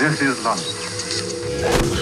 This is London.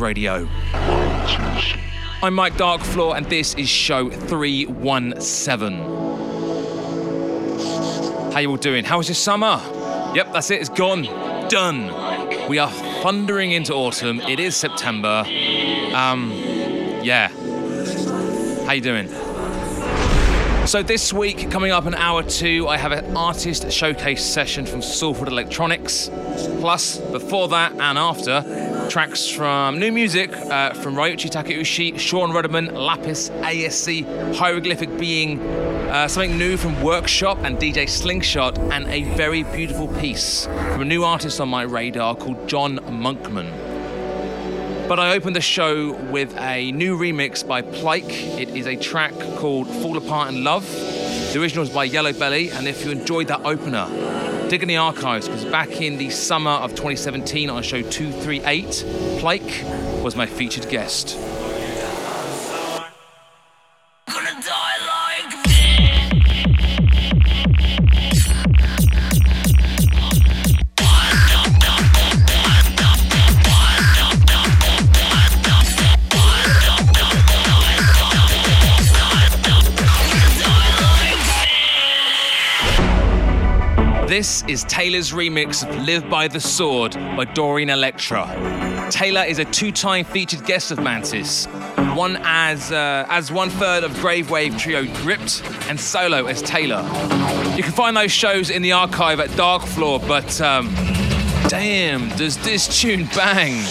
Radio. I'm Mike Darkfloor, and this is show 317. How you all doing? How was your summer? Yep, that's it. It's gone. Done. We are thundering into autumn. It is September. Um, yeah. How you doing? So this week, coming up in hour two, I have an artist showcase session from Salford Electronics. Plus, before that and after, tracks from new music uh, from Ryuji Takeuchi, Shawn Rudiman, Lapis, ASC, Hieroglyphic Being, uh, something new from Workshop and DJ Slyngshot, and a very beautiful piece from a new artist on my radar called John Monkman. But I opened the show with a new remix by Plike. It is a track called Fall Apart in Love. The original is by Yellow Belly, and if you enjoyed that opener, dig in the archives because back in the summer of 2017 on show 238, Plike was my featured guest. This is Taylor's remix of Live by the Sword by Dorian Electra. Taylor is a two-time featured guest of Mantis, one as uh, as one third of Gravewave trio Gripped and solo as Taylor. You can find those shows in the archive at Darkfloor, but um, damn, does this tune bang!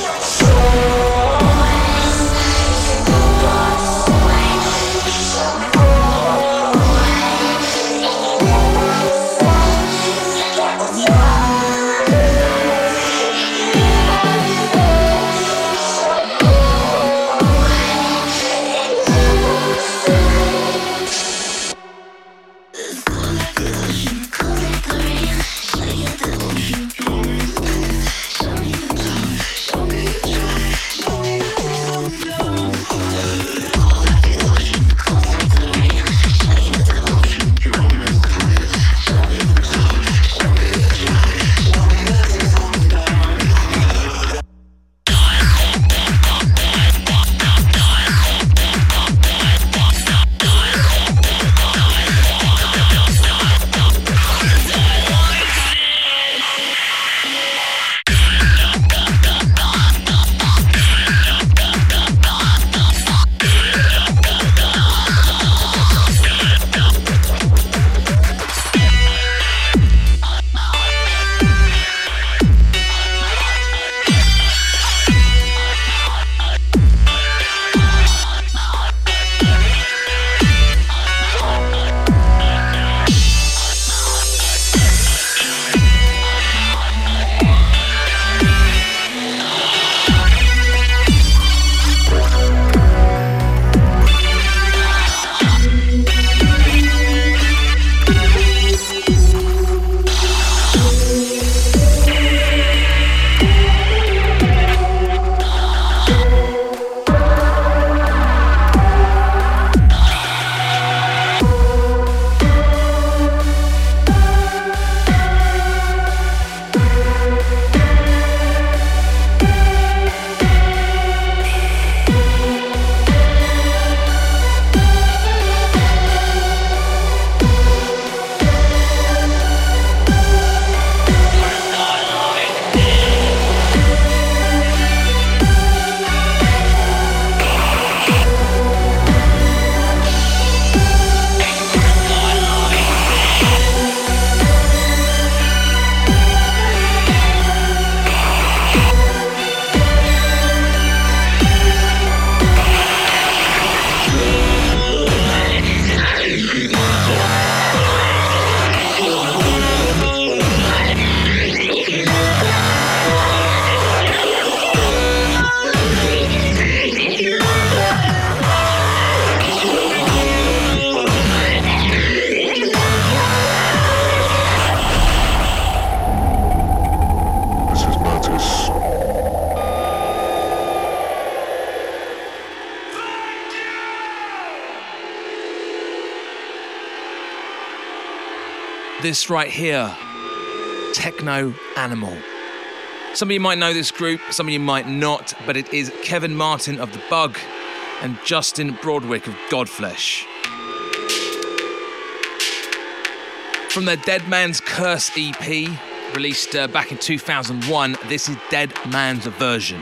This right here, Techno Animal. Some of you might know this group, some of you might not, but it is Kevin Martin of The Bug and Justin Broadrick of Godflesh. From their Dead Man's Curse EP, released uh, back in 2001, this is Dead Man's Version.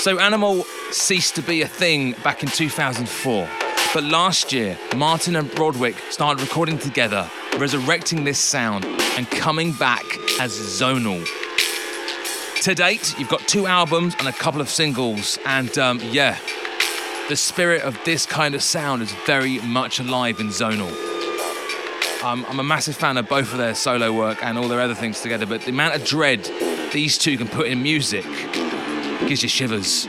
So, Animal ceased to be a thing back in 2004. But last year, Martin and Broadrick started recording together, resurrecting this sound and coming back as Zonal. To date, you've got two albums and a couple of singles, and um, yeah, the spirit of this kind of sound is very much alive in Zonal. Um, I'm a massive fan of both of their solo work and all their other things together, but the amount of dread these two can put in music gives you shivers.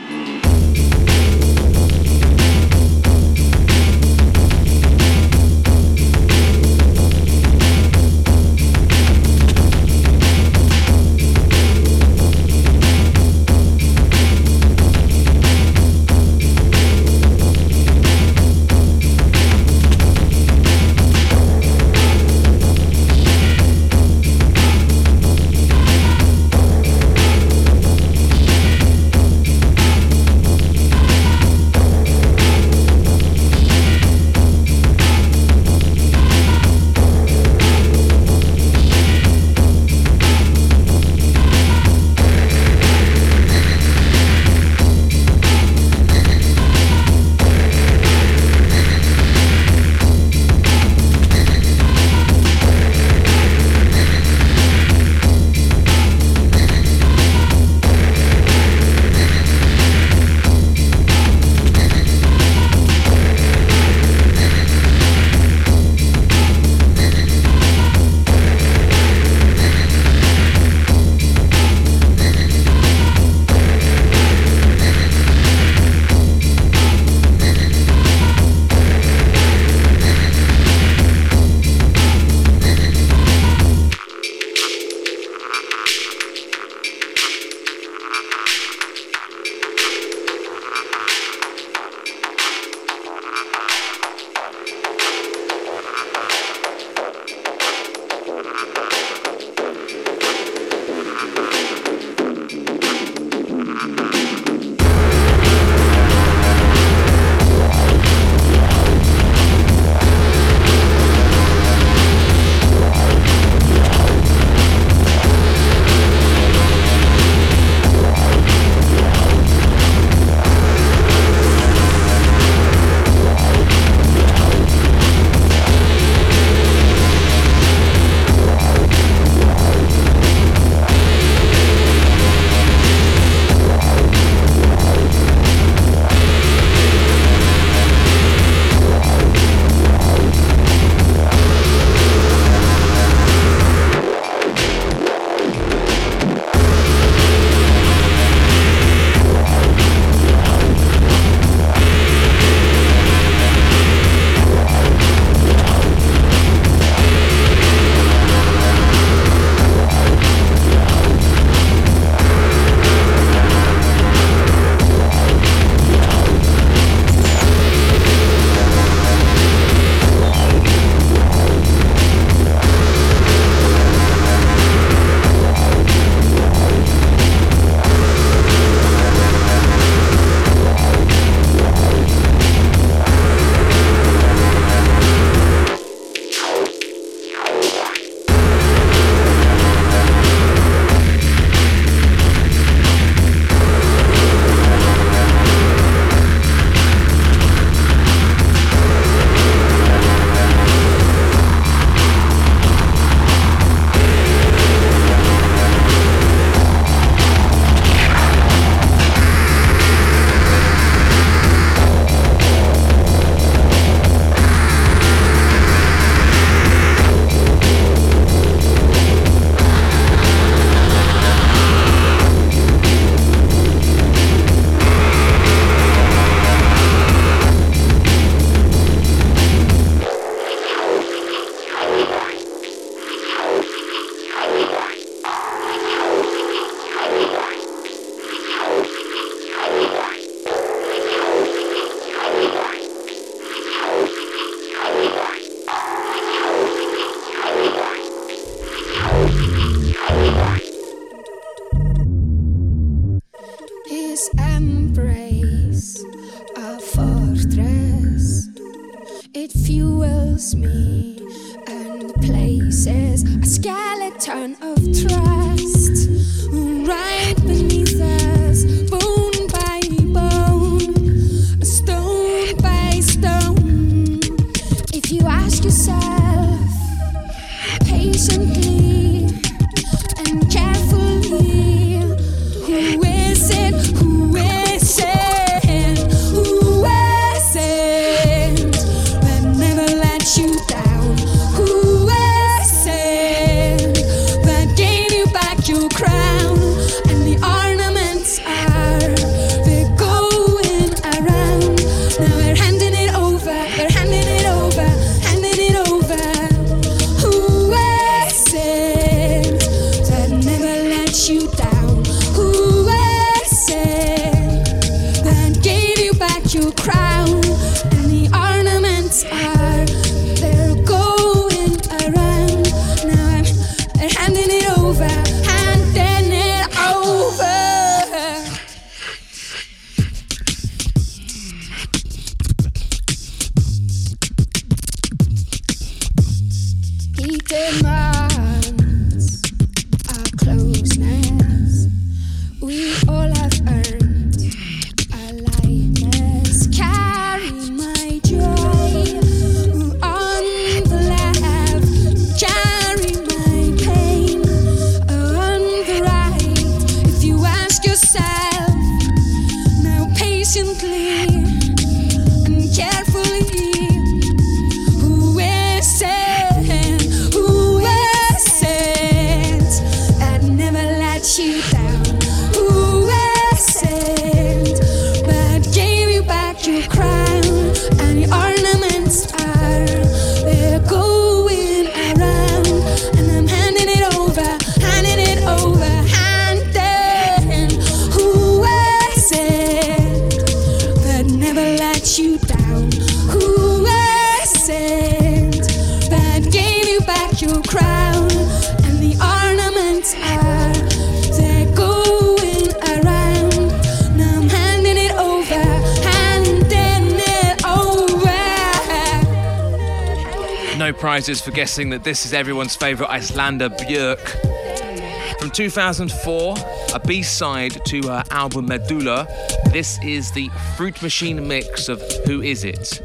No prizes for guessing that this is everyone's favourite Icelander Björk. From 2004, a B side to her album Medulla, this is the Fruit Machine mix of Who Is It?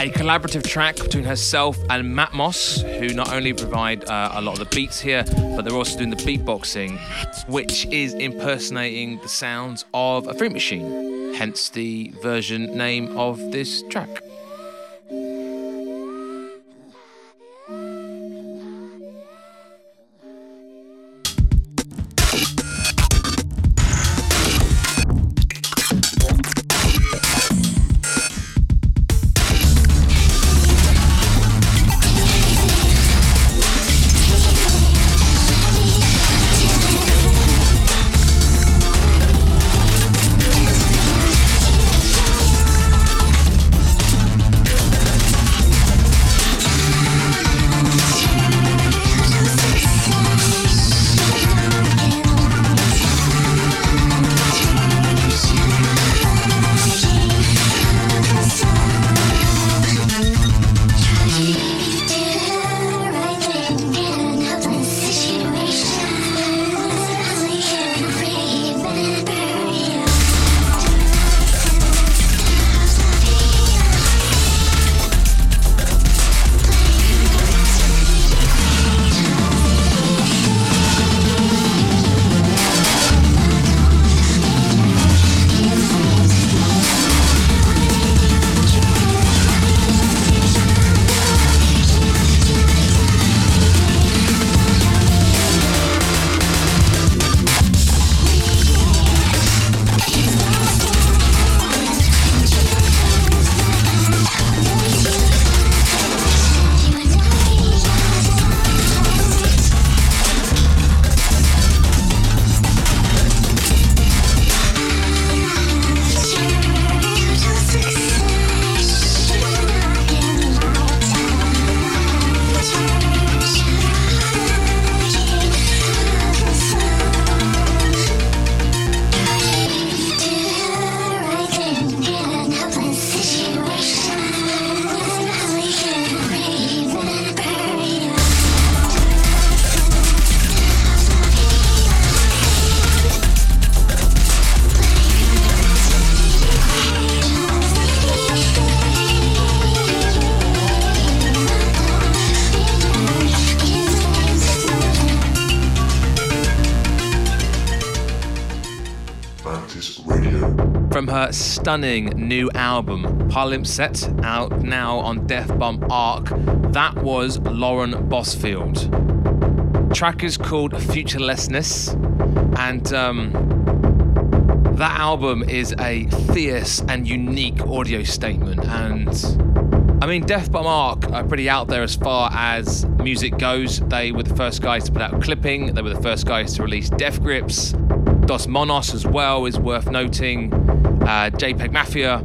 a collaborative track between herself and Matmos, who not only provide uh, a lot of the beats here, but they're also doing the beatboxing, which is impersonating the sounds of a fruit machine, hence the version name of this track. Stunning new album, Palimpsest, out now on Def Bum Arc. That was Lauren Bousfield. Track is called Futurelessness, and um, that album is a fierce and unique audio statement. And I mean, Deathbomb Arc are pretty out there as far as music goes. They were the first guys to put out clipping, they were the first guys to release Death Grips. Dos Monos as well is worth noting. Uh, JPEG Mafia.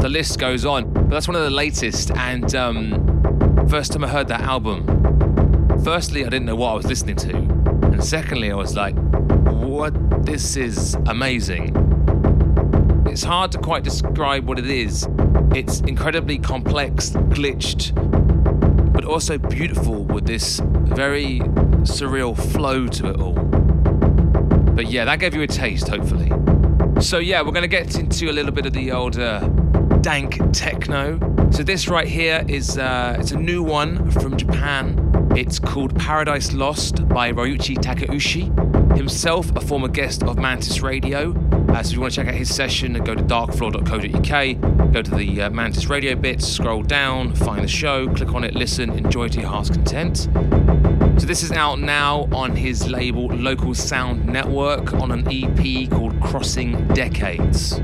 The list goes on. But that's one of the latest. And um, first time I heard that album, firstly, I didn't know what I was listening to. And secondly, I was like, what? This is amazing. It's hard to quite describe what it is. It's incredibly complex, glitched, but also beautiful with this very surreal flow to it all. But yeah, that gave you a taste, hopefully. So yeah, we're going to get into a little bit of the older dank techno. So this right here is uh, it's a new one from Japan. It's called Paradise Lost by Ryuji Takeuchi, himself a former guest of Mantis Radio. Uh, so if you want to check out his session, go to darkfloor.co.uk, go to the uh, Mantis Radio bit, scroll down, find the show, click on it, listen, enjoy to your heart's content. So this is out now on his label Local Sound Network on an EP called Crossing Decades.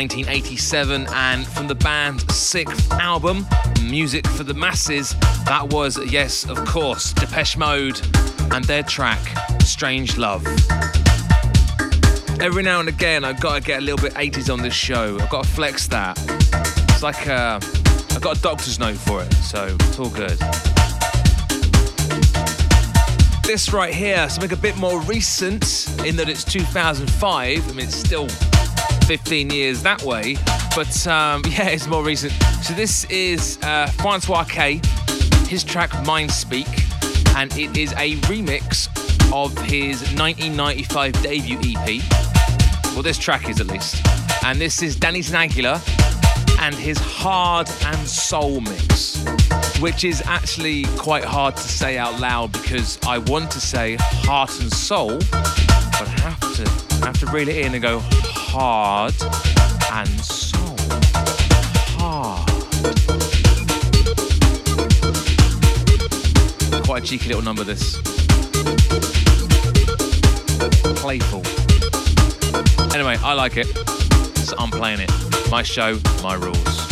1987, and from the band's sixth album, Music for the Masses, that was, yes, of course, Depeche Mode and their track, Strangelove. Every now and again, I've got to get a little bit 80s on this show. I've got to flex that. It's like a, uh, I've got a doctor's note for it, so it's all good. This right here, something a bit more recent in that it's 2005. I mean, it's still 15 years that way. But um, yeah, it's more recent. So this is uh, Francois K, his track Mind Speak, and it is a remix of his 1995 debut EP. Well, this track is at least. And this is Danny Tenaglia and his Hard and Soul mix, which is actually quite hard to say out loud because I want to say heart and soul, but I have to I have to reel it in and go hard and soul. Hard. Quite a cheeky little number, this. Playful. Anyway, I like it, so I'm playing it. My show, my rules.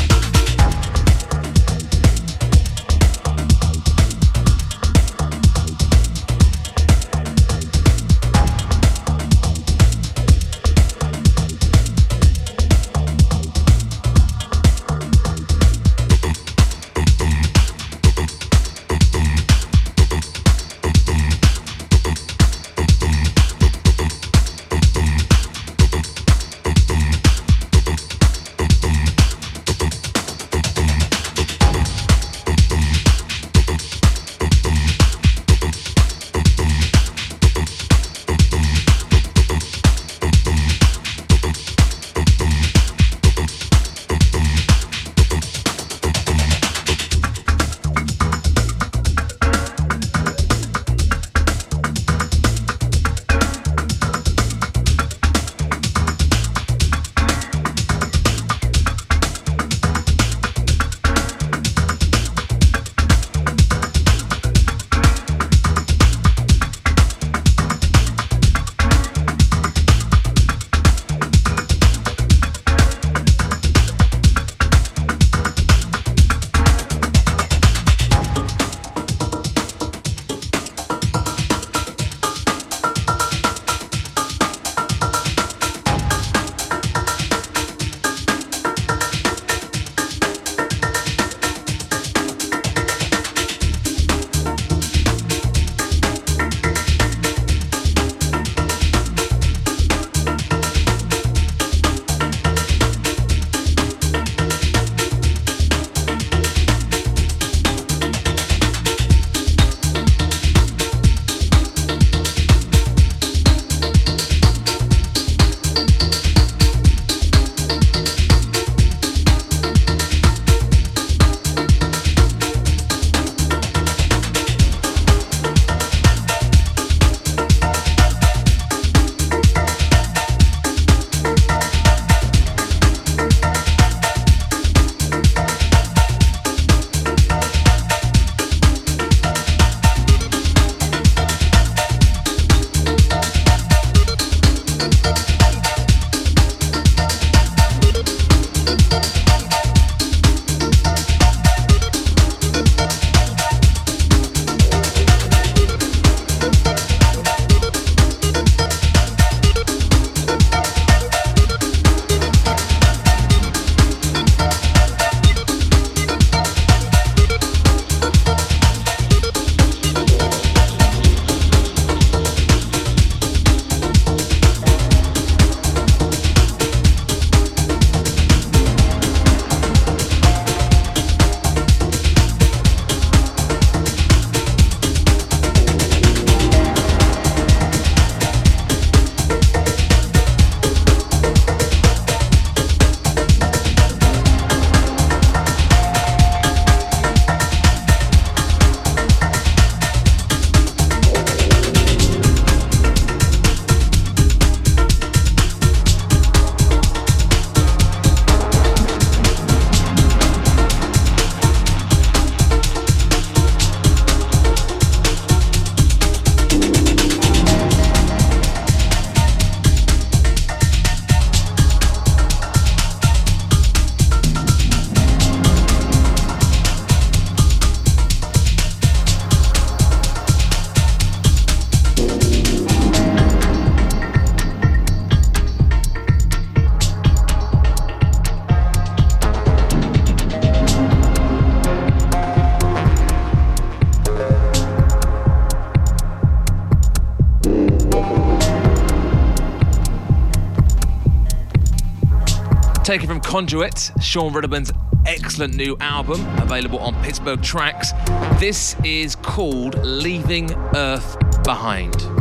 Conduit, Shawn Rudiman's excellent new album, available on Pittsburgh Tracks. This is called Leaving Earth Behind.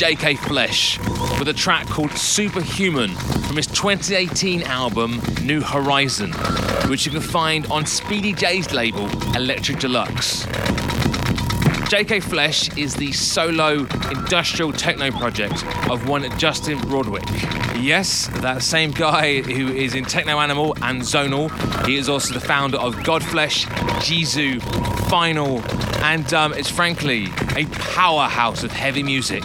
JK Flesh with a track called Superhuman from his 2018 album New Horizon, which you can find on Speedy J's label Electric Deluxe. JK Flesh is the solo industrial techno project of one Justin Broadrick. Yes, that same guy who is in Techno Animal and Zonal. He is also the founder of Godflesh, Jesu, Final, and um, it's frankly a powerhouse of heavy music.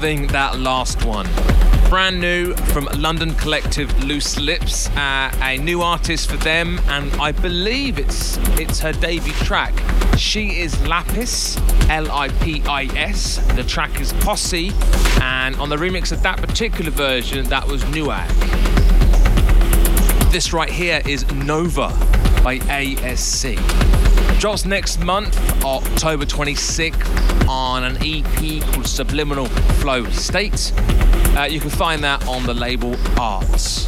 Loving that last one. Brand new from London collective Loose Lips, uh, a new artist for them, and I believe it's it's her debut track. She is Lapis, L-I-P-I-S. The track is Posse, and on the remix of that particular version, that was Nuag. This right here is Nova by ASC. Drops next month, October 26th, on an EP called Subliminal Flow State. Uh, you can find that on the label Arts.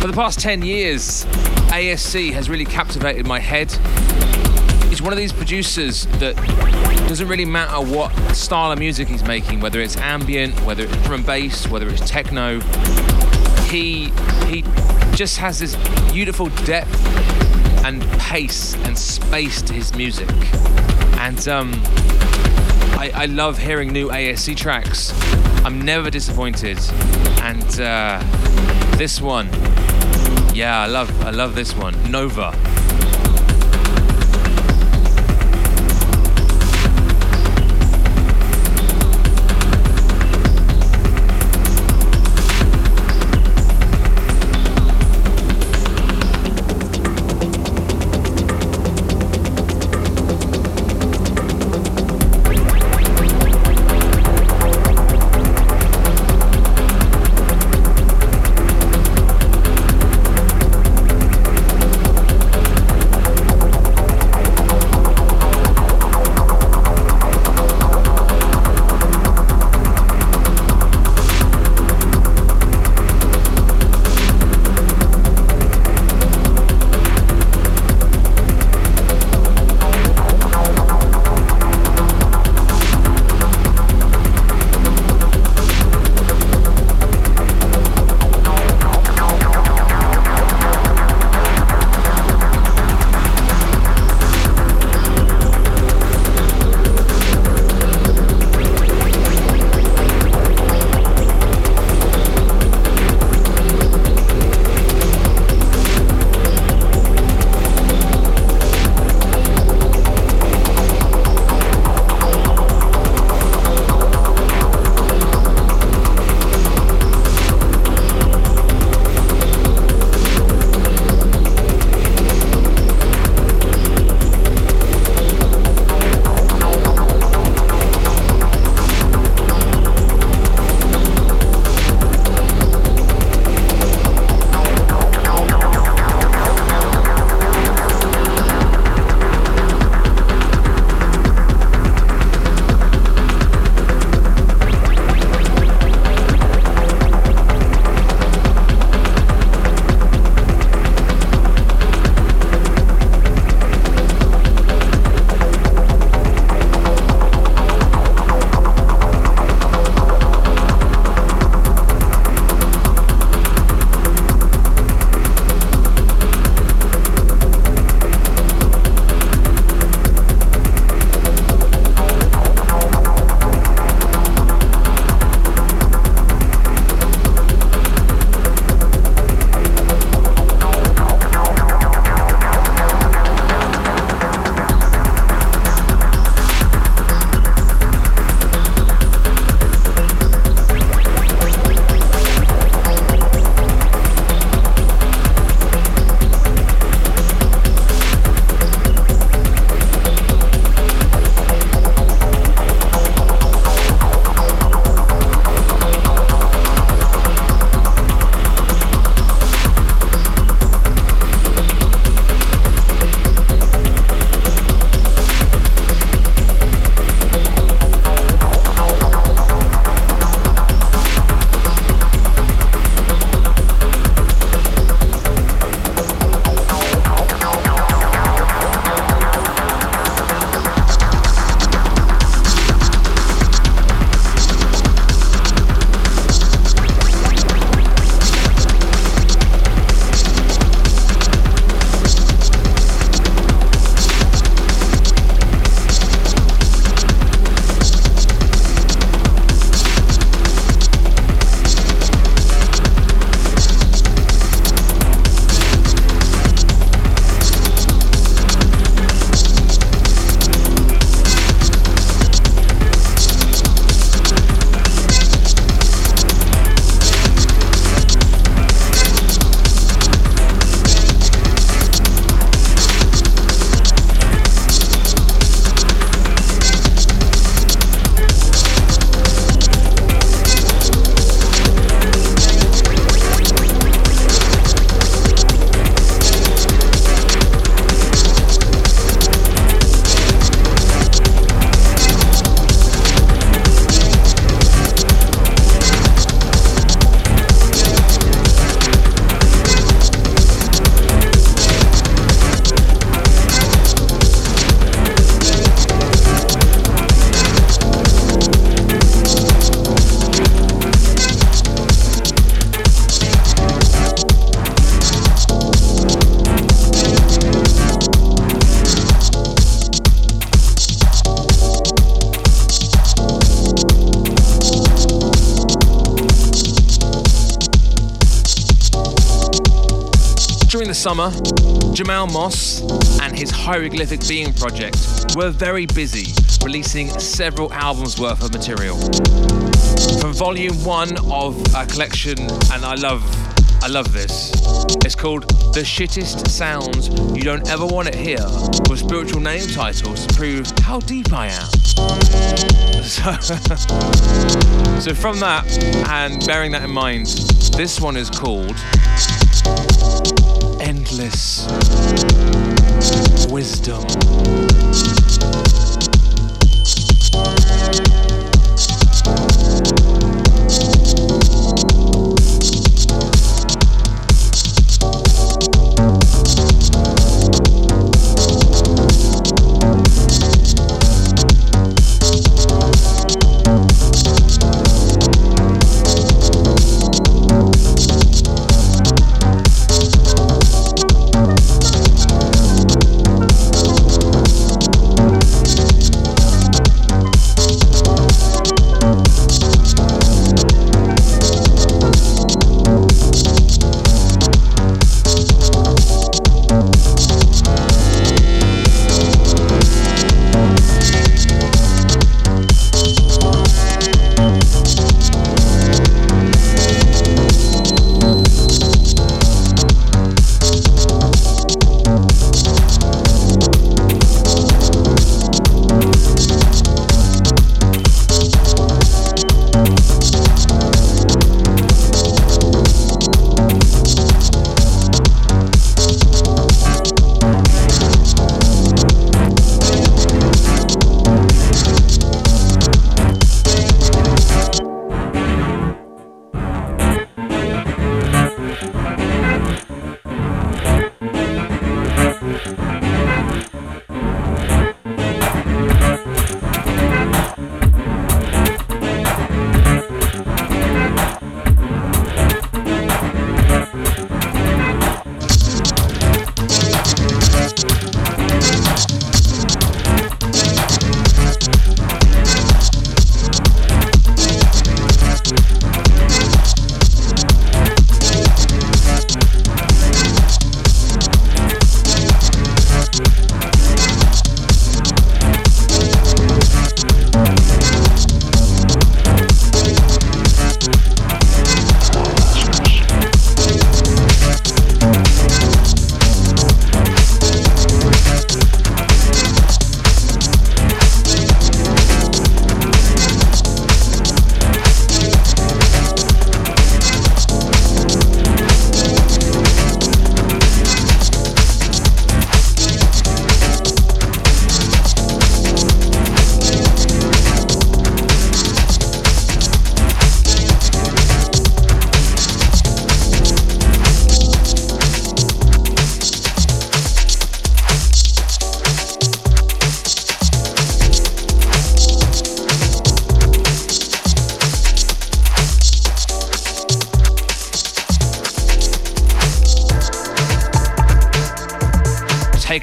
For the past 10 years, ASC has really captivated my head. He's one of these producers that doesn't really matter what style of music he's making, whether it's ambient, whether it's drum and bass, whether it's techno. He he just has this beautiful depth and pace and space to his music. And um, I, I, love hearing new ASC tracks. I'm never disappointed. And uh, this one, yeah, I love I love this one, Nova. Summer, Jamal Moss and his Hieroglyphic Being project were very busy releasing several albums worth of material. From volume one of a collection, and I love I love this. It's called The Shittest Sounds You Don't Ever Want to Hear, with spiritual name titles to prove how deep I am. So, so from that, and bearing that in mind, this one is called Endless Wisdom.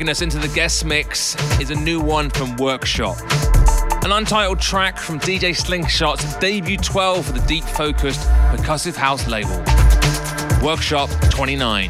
Taking us into the guest mix is a new one from Workshop. An untitled track from DJ Slyngshot's debut 12 for the deep focused percussive house label. Workshop 29.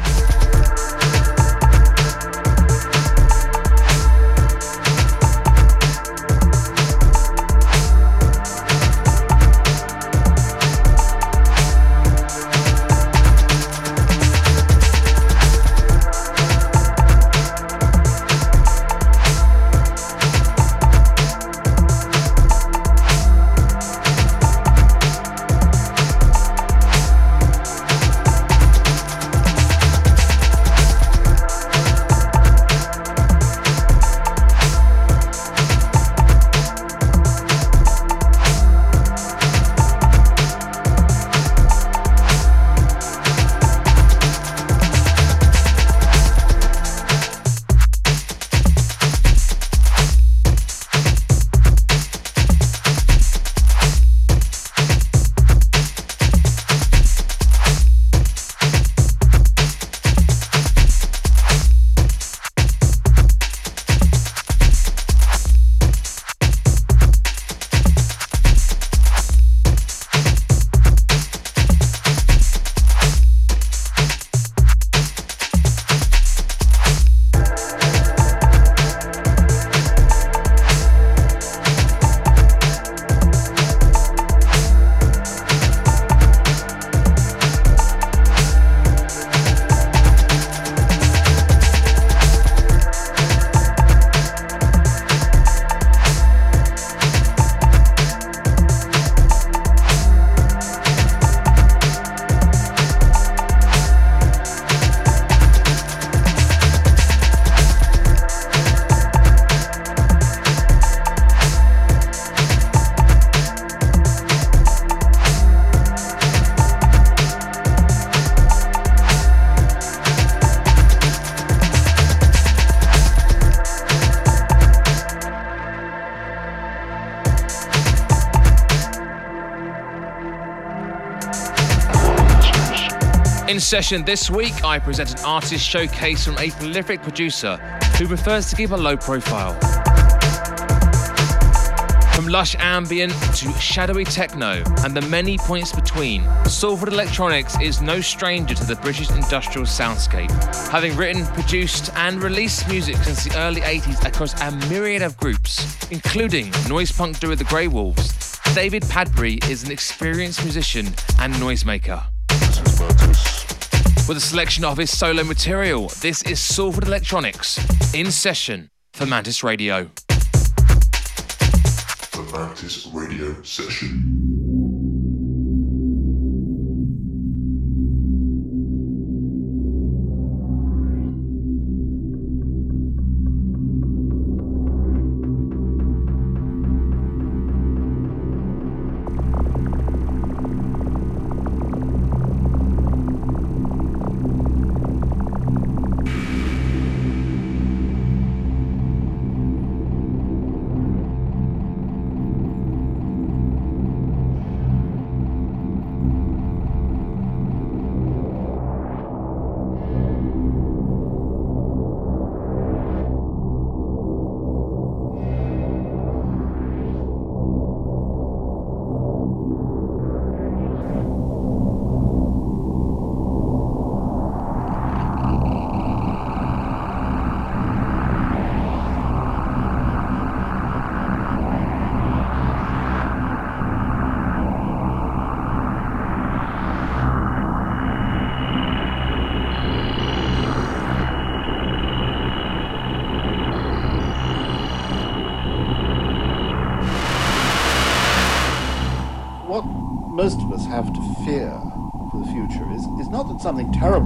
Session this week, I present an artist showcase from a prolific producer who prefers to keep a low profile. From lush ambient to shadowy techno and the many points between, Salford Electronics is no stranger to the British industrial soundscape. Having written, produced, and released music since the early 80s across a myriad of groups, including noise punk duo The Grey Wolves, David Padbury is an experienced musician and noisemaker. With a selection of his solo material, this is Salford Electronics in session for Mantis Radio. The Mantis Radio Session. Something terrible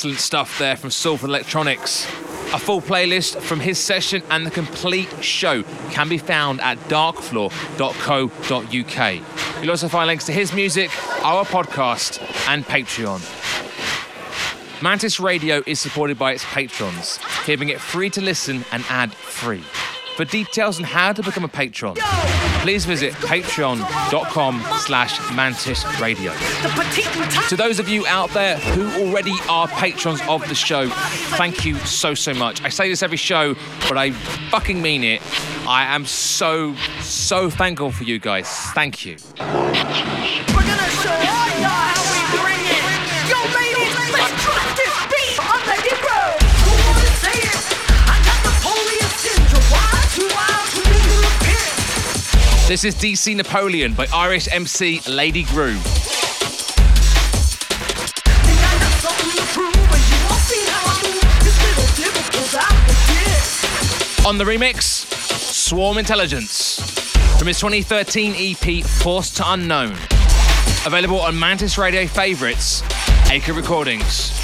Excellent stuff there from Salford Electronics. A full playlist from his session and the complete show can be found at darkfloor.co.uk. You'll also find links to his music, our podcast, and Patreon. Mantis Radio is supported by its patrons, keeping it free to listen and ad free. For details on how to become a patron, please visit patreon.com slash mantis radio. To those of you out there who already are patrons of the show, thank you so, so much. I say this every show, but I fucking mean it. I am so, so thankful for you guys. Thank you. This is DC Napoleon by Irish MC Lady Groove. On the remix, Swarm Intelligence from his 2013 EP Forced to Unknown. Available on Mantis Radio Favorites, Acre Recordings.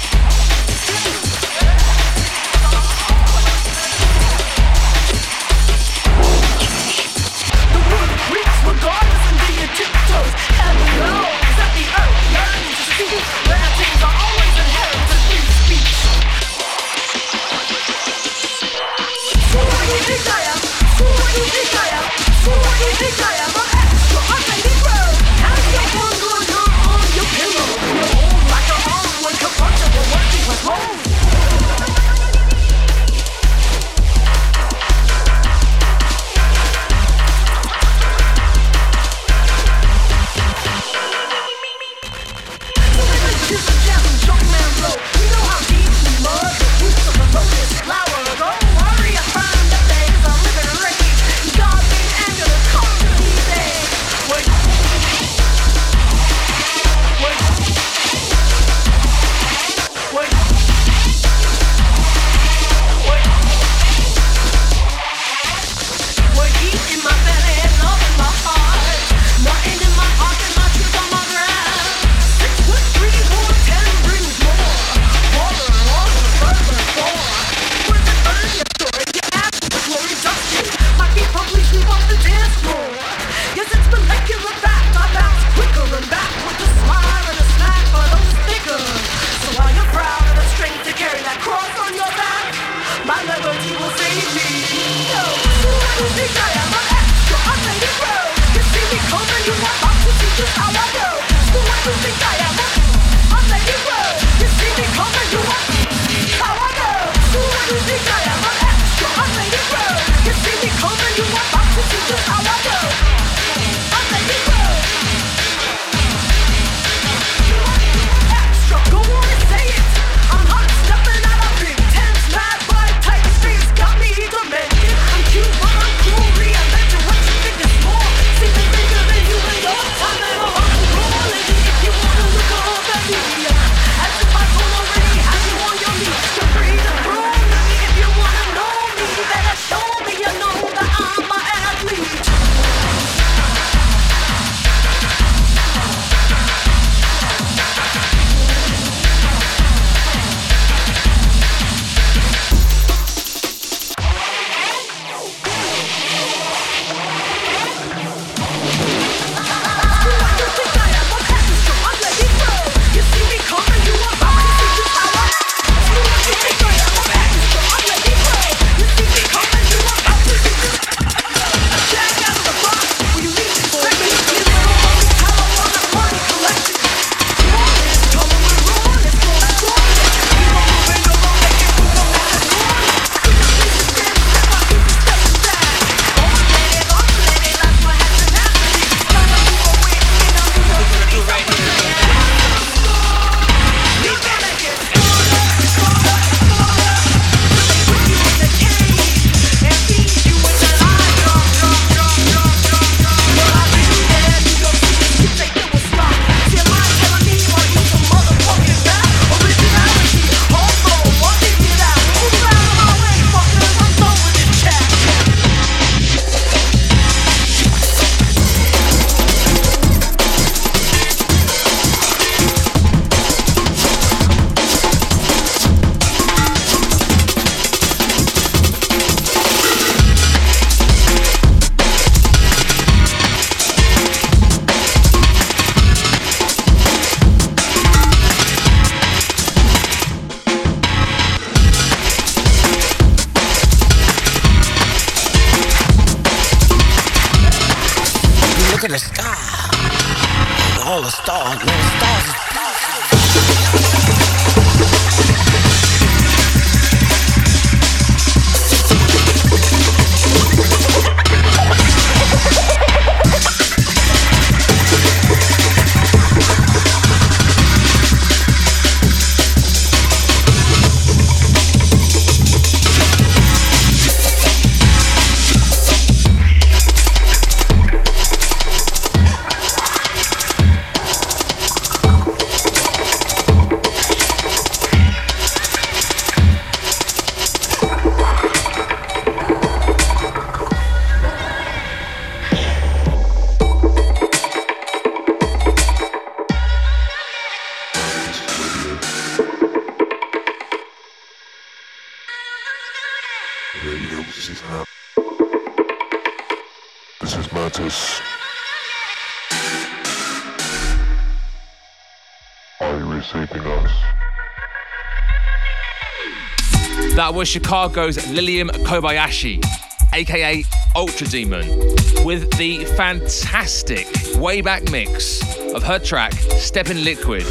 Was Chicago's Lilium Kobayashi, aka Ultrademon, with the fantastic Wayback mix of her track Step in Liquid,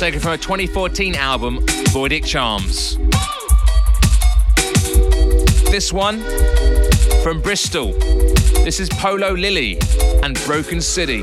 taken from her 2014 album Voidic Charms. This one from Bristol. This is Polo Lily and Broken City.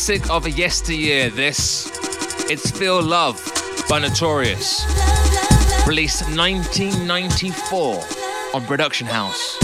classic of yesteryear, this. It's Feel Love by Notorious. Released 1994 on Production House.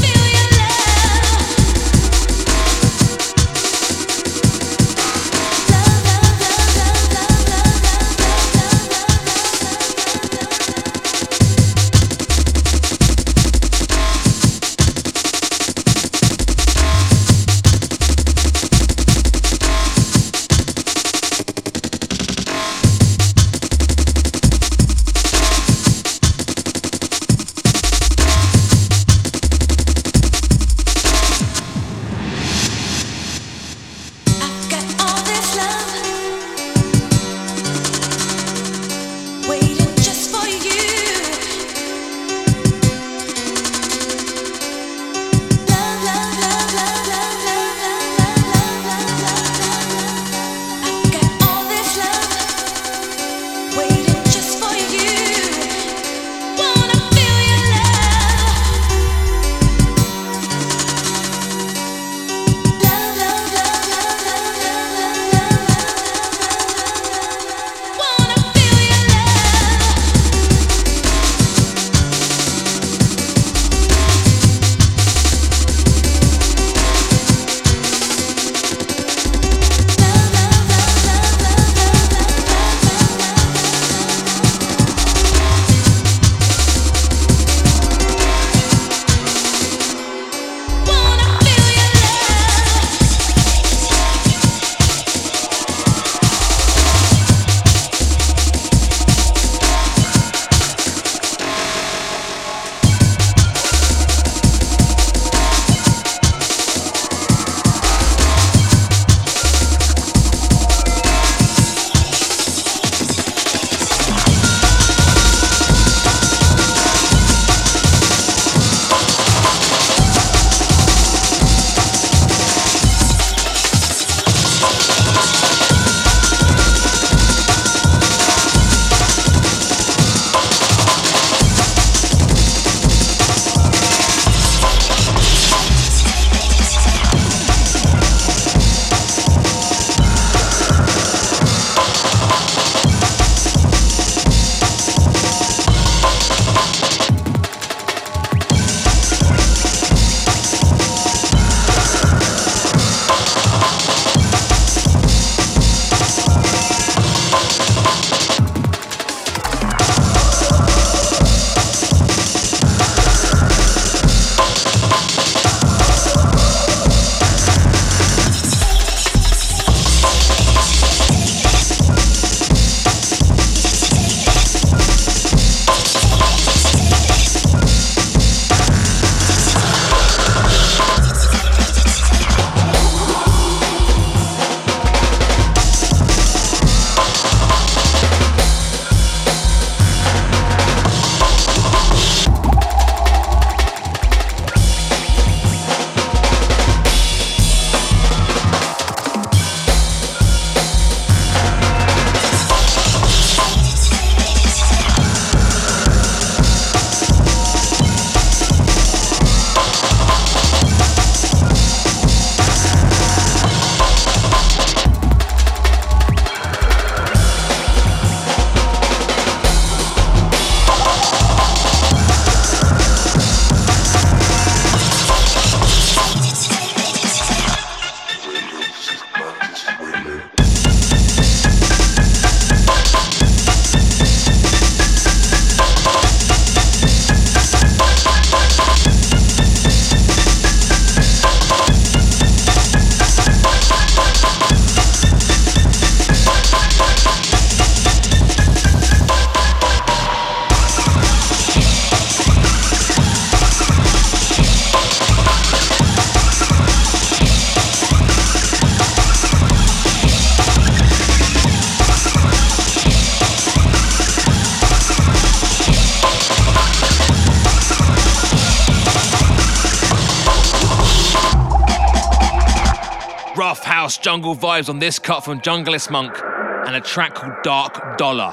Jungle vibes on this cut from Junglismonk and a track called Dark Dollar.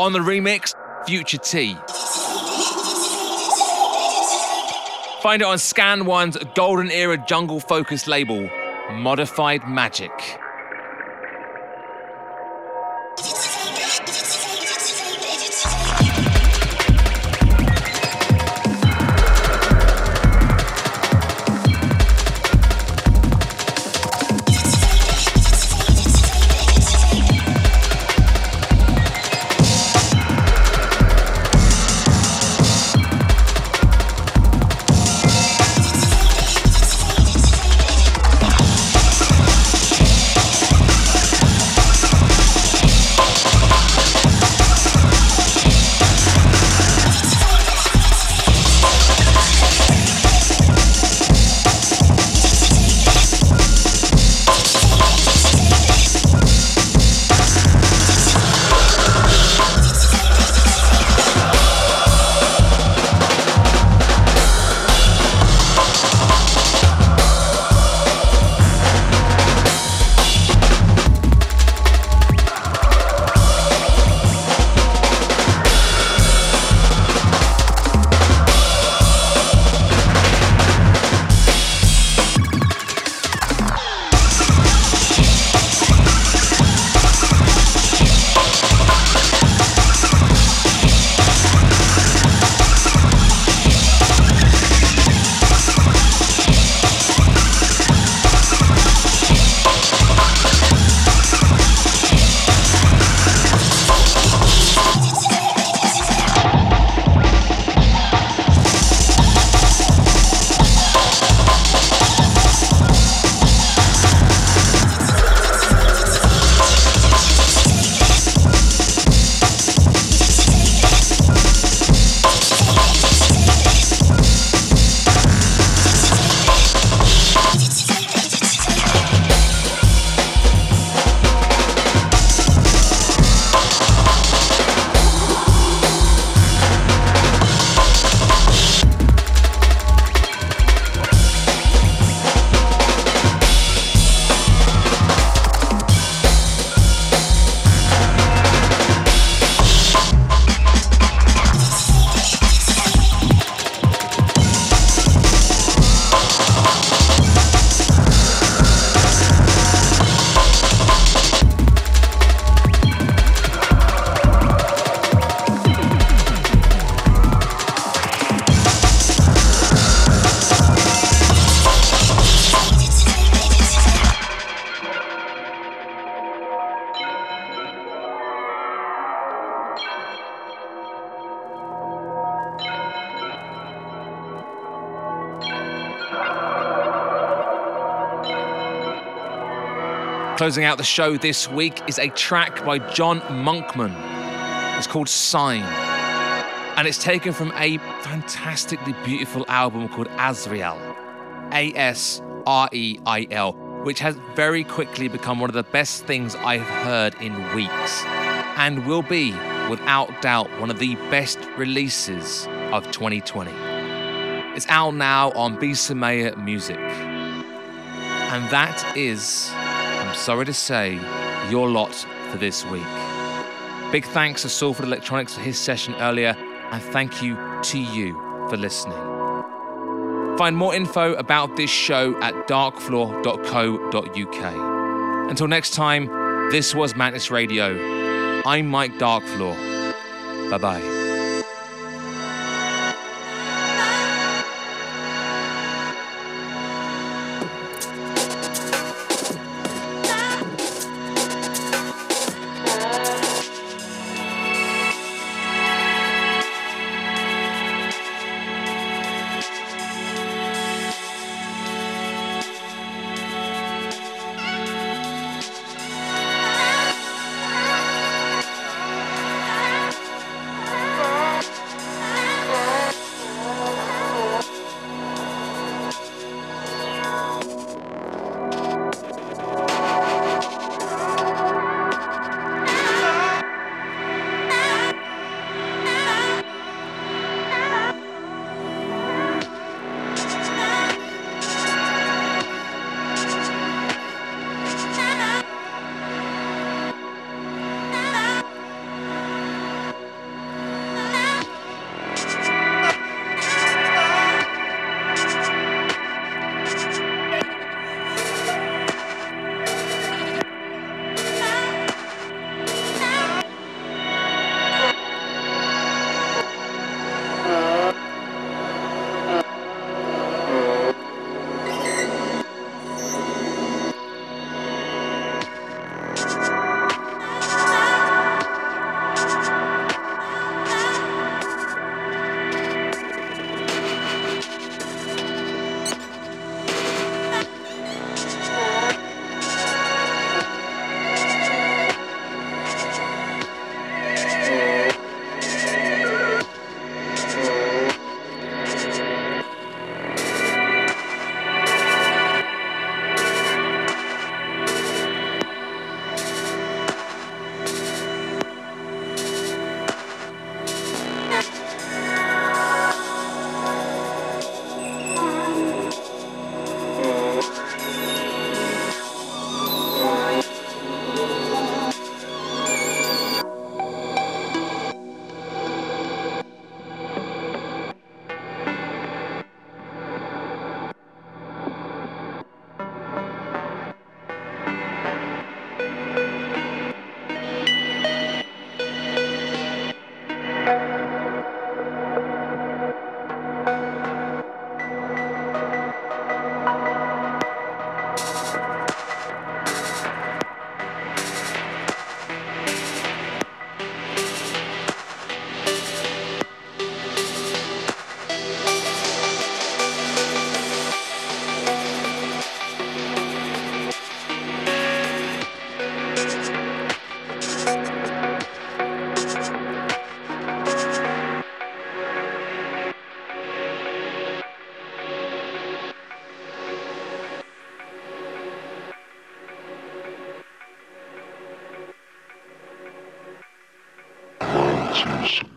On the remix, Future T. Find it on Scan One's golden era jungle focused label, Modified Magic. Closing out the show this week is a track by John Monkman. It's called Sign. And it's taken from a fantastically beautiful album called Asreil. A S R E I L, which has very quickly become one of the best things I've heard in weeks. And will be, without doubt, one of the best releases of 2020. It's out now on Bisamaya Music. And that is Sorry to say, your lot for this week. Big thanks to Salford Electronics for his session earlier, and thank you to you for listening. Find more info about this show at darkfloor.co.uk. Until next time, this was Mantis Radio. I'm Mike Darkfloor. Bye bye.